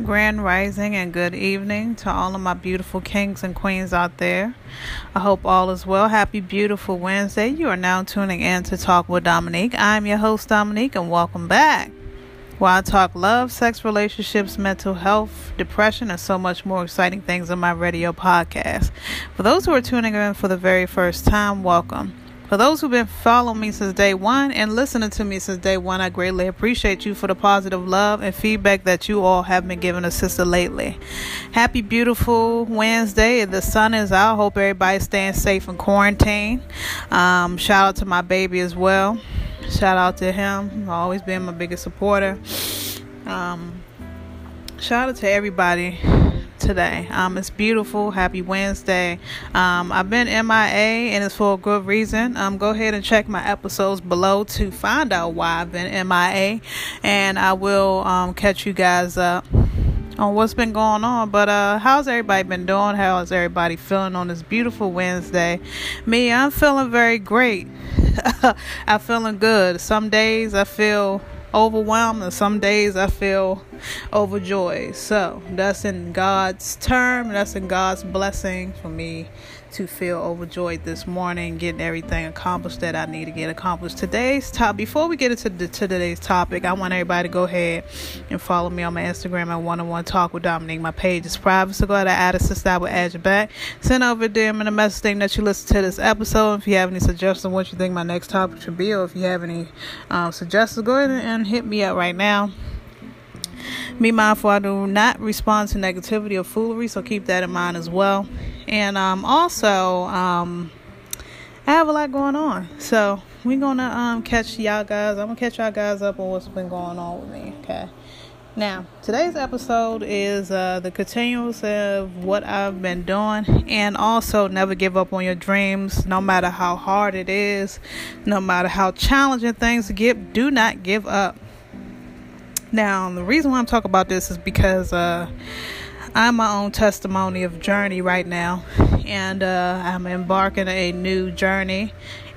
Grand rising and good evening to all of my beautiful kings and queens out there. I hope all is well. Happy beautiful Wednesday. You are now tuning in to Talk with Dominique. I'm your host, Dominique, and welcome back. Where I talk love, sex, relationships, mental health, depression, and so much more exciting things on my radio podcast. For those who are tuning in for the very first time, welcome. For those who've been following me since day one and listening to me since day one, I greatly appreciate you for the positive love and feedback that you all have been giving us sister lately. Happy, beautiful Wednesday. The sun is out. Hope everybody's staying safe in quarantine. Um, shout out to my baby as well. Shout out to him. Always been my biggest supporter. Um, shout out to everybody today. Um, it's beautiful. Happy Wednesday. Um, I've been MIA and it's for a good reason. Um, go ahead and check my episodes below to find out why I've been MIA, and I will um, catch you guys up on what's been going on. But uh, how's everybody been doing? How is everybody feeling on this beautiful Wednesday? Me, I'm feeling very great. I'm feeling good. Some days I feel overwhelmed and some days I feel overjoyed. So that's in God's term, that's in God's blessing for me to feel overjoyed this morning, getting everything accomplished that I need to get accomplished. Today's top before we get into the, to today's topic, I want everybody to go ahead and follow me on my Instagram at one on one talk with Dominique. My page is private, so go ahead and add a sister. I will add you back. Send over there in the message thing that you listen to this episode. If you have any suggestions on what you think my next topic should be, or if you have any um, suggestions, go ahead and hit me up right now. Be mindful I do not respond to negativity or foolery, so keep that in mind as well. And um, also, um, I have a lot going on, so we're gonna um, catch y'all guys. I'm gonna catch y'all guys up on what's been going on with me. Okay. Now, today's episode is uh, the continuance of what I've been doing, and also never give up on your dreams, no matter how hard it is, no matter how challenging things get. Do not give up. Now, the reason why I'm talking about this is because uh, I'm my own testimony of journey right now, and uh, I'm embarking a new journey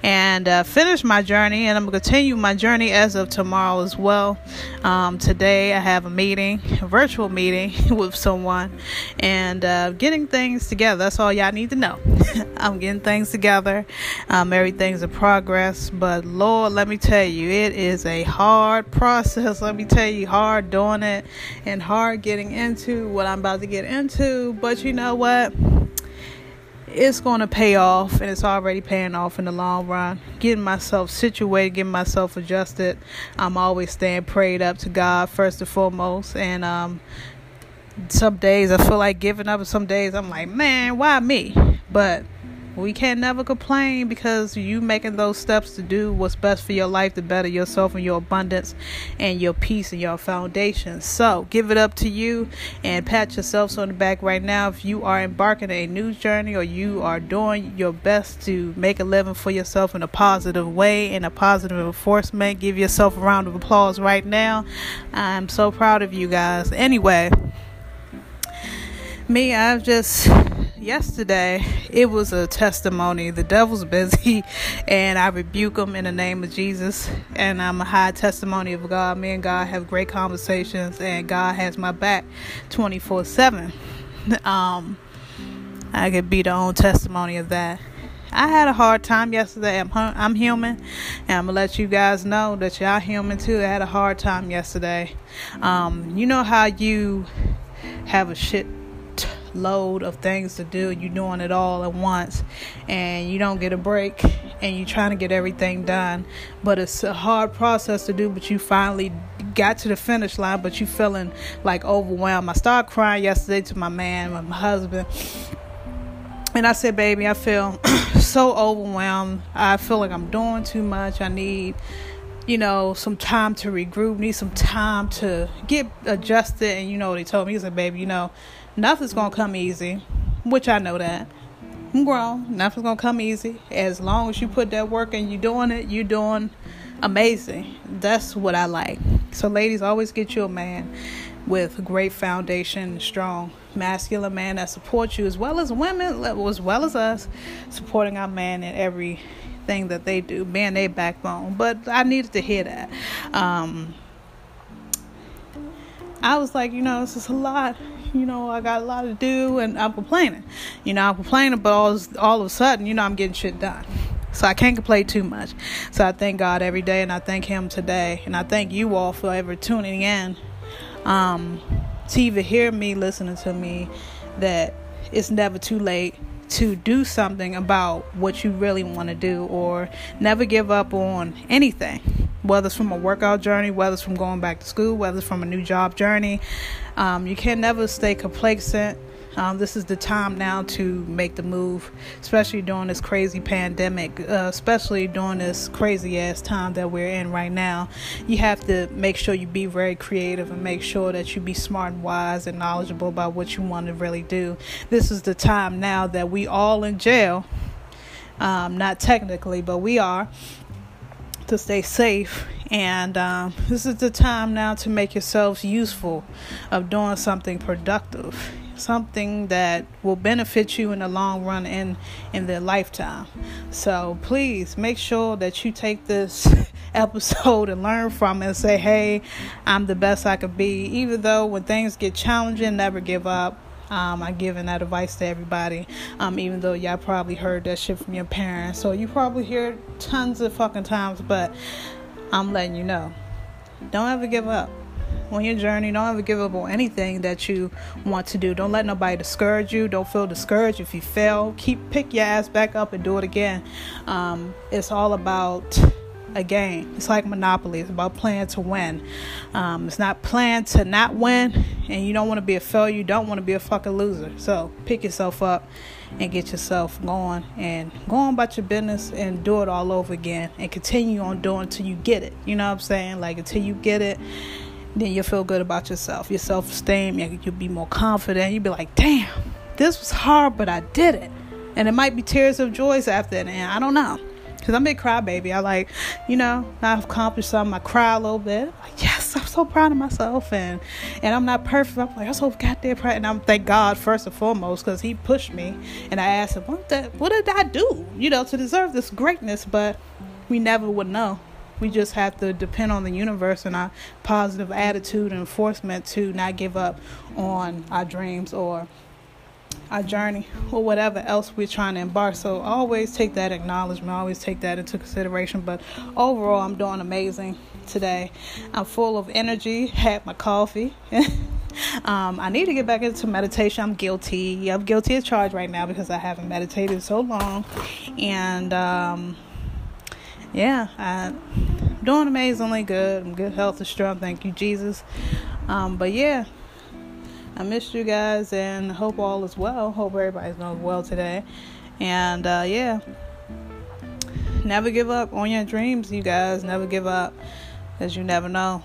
and uh, finish my journey. And I'm going to continue my journey as of tomorrow as well. Um, today, I have a meeting, a virtual meeting with someone, and uh, getting things together. That's all y'all need to know. I'm getting things together. Um, everything's in progress. But Lord, let me tell you, it is a hard process. Let me tell you, hard doing it and hard getting into what I'm about to get into. But you know what? It's going to pay off and it's already paying off in the long run. Getting myself situated getting myself adjusted i'm always staying prayed up to god first and foremost. And um, some days i feel like giving up and some days i'm like man why me? But we can't never complain because you making those steps to do what's best for your life to better yourself and your abundance and your peace and your foundation. So give it up to you and pat yourselves on the back right now if you are embarking a new journey or you are doing your best to make a living for yourself in a positive way in a positive enforcement. Give yourself a round of applause right now. I'm so proud of you guys. Anyway, me, I've just yesterday it was a testimony the devil's busy and i rebuke him in the name of jesus and i'm a high testimony of god me and god have great conversations and god has my back 24 7 um i could be the own testimony of that I had a hard time yesterday. I'm I'm human, and I'm gonna let you guys know that y'all human too. I had a hard time yesterday. Um, you know how you have a shit load of things to do. You're doing it all at once and you don't get a break and you're trying to get everything done. But it's a hard process to do, but you finally got to the finish line, but you feeling like overwhelmed. I started crying yesterday to my man, my husband. And I said, baby, I feel so overwhelmed. I feel like I'm doing too much. I need you know, some time to regroup, need some time to get adjusted. And you know what he told me? He said, baby, you know, nothing's gonna come easy, which I know that. I'm grown. Nothing's gonna come easy. As long as you put that work and you're doing it, you're doing amazing. That's what I like. So, ladies, always get you a man with great foundation, strong, masculine man that supports you, as well as women, as well as us, supporting our man in everything that they do, being their backbone. But I needed to hear that. Um, I was like, you know, this is a lot. You know, I got a lot to do, and I'm complaining. You know, I'm complaining, but all, all of a sudden, you know, I'm getting shit done. So I can't complain too much. So I thank God every day, and I thank Him today, and I thank you all for ever tuning in um, to even hear me, listening to me. That it's never too late to do something about what you really want to do, or never give up on anything whether it's from a workout journey, whether it's from going back to school, whether it's from a new job journey. Um, you can never stay complacent. Um, this is the time now to make the move, especially during this crazy pandemic, uh, especially during this crazy ass time that we're in right now. You have to make sure you be very creative and make sure that you be smart and wise and knowledgeable about what you want to really do. This is the time now that we all in jail. Um, not technically, but we are to stay safe. And um, this is the time now to make yourselves useful of doing something productive, something that will benefit you in the long run and in their lifetime. So please make sure that you take this episode and learn from it and say, hey, I'm the best I could be. Even though when things get challenging, never give up um, I'm giving that advice to everybody. Um, even though y'all probably heard that shit from your parents, so you probably hear tons of fucking times. But I'm letting you know, don't ever give up on your journey. Don't ever give up on anything that you want to do. Don't let nobody discourage you. Don't feel discouraged if you fail. Keep pick your ass back up and do it again. Um, it's all about a game. It's like Monopoly. It's about playing to win. Um, it's not playing to not win, and you don't want to be a failure. You don't want to be a fucking loser. So pick yourself up and get yourself going and go on about your business and do it all over again and continue on doing until you get it. You know what I'm saying? Like until you get it, then you'll feel good about yourself. Your self esteem, you'll be more confident. You'll be like, damn, this was hard, but I did it. And it might be tears of joy after that, and I don't know. Cause I'm a big crybaby. I like, you know, I've accomplished something. I cry a little bit. Like, yes, I'm so proud of myself, and and I'm not perfect. I'm like, I'm so goddamn proud, and I'm thank God first and foremost because He pushed me, and I asked Him, what the, what did I do, you know, to deserve this greatness? But we never would know. We just have to depend on the universe and our positive attitude and enforcement to not give up on our dreams or our journey or whatever else we're trying to embark. So always take that acknowledgement, always take that into consideration. But overall, I'm doing amazing today. I'm full of energy, had my coffee. um, I need to get back into meditation. I'm guilty. I'm guilty of charge right now because I haven't meditated so long. And um, yeah, I'm doing amazingly good. I'm good health and strength. Thank you, Jesus. Um, but yeah. I missed you guys and hope all is well. Hope everybody's doing well today. And uh, yeah, never give up on your dreams, you guys. Never give up, because you never know.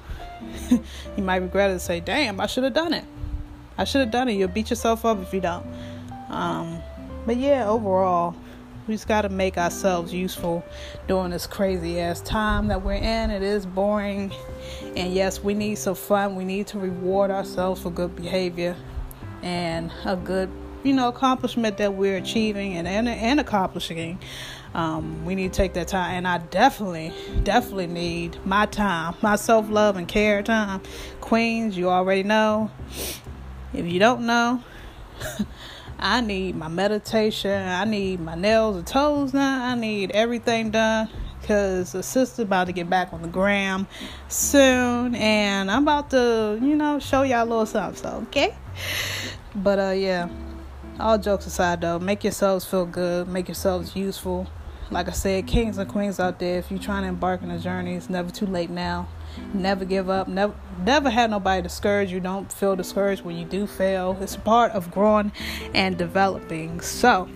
you might regret it and say, damn, I should have done it. I should have done it. You'll beat yourself up if you don't. Um, but yeah, overall, we just got to make ourselves useful during this crazy ass time that we're in. It is boring. And yes, we need some fun. We need to reward ourselves for good behavior and a good, you know, accomplishment that we're achieving and, and, and accomplishing. Um, we need to take that time. And I definitely, definitely need my time, my self love and care time. Queens, you already know. If you don't know, I need my meditation. I need my nails and toes done. I need everything done because the sister about to get back on the gram soon, and I'm about to, you know, show y'all a little something. So okay, but uh, yeah. All jokes aside, though, make yourselves feel good. Make yourselves useful. Like I said, kings and queens out there, if you're trying to embark on a journey, it's never too late now. Never give up. Never never have nobody discourage you. Don't feel discouraged when you do fail. It's part of growing and developing. So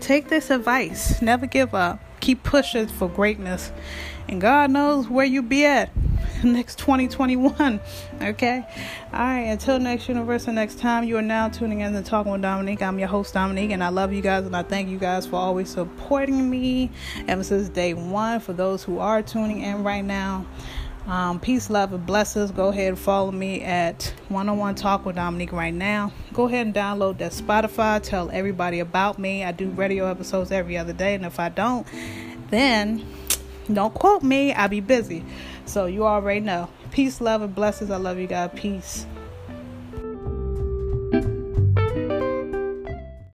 take this advice. Never give up. Keep pushing for greatness. And God knows where you be at next 2021. Okay? Alright, until next universe and next time, you are now tuning in to Talking with Dominique. I'm your host, Dominique, and I love you guys and I thank you guys for always supporting me ever since day one. For those who are tuning in right now, um, peace, love, and blessings. Go ahead and follow me at One on One Talk with Dominique right now. Go ahead and download that Spotify. Tell everybody about me. I do radio episodes every other day, and if I don't, then don't quote me. I'll be busy. So you already know. Peace, love, and blessings. I love you, God. Peace.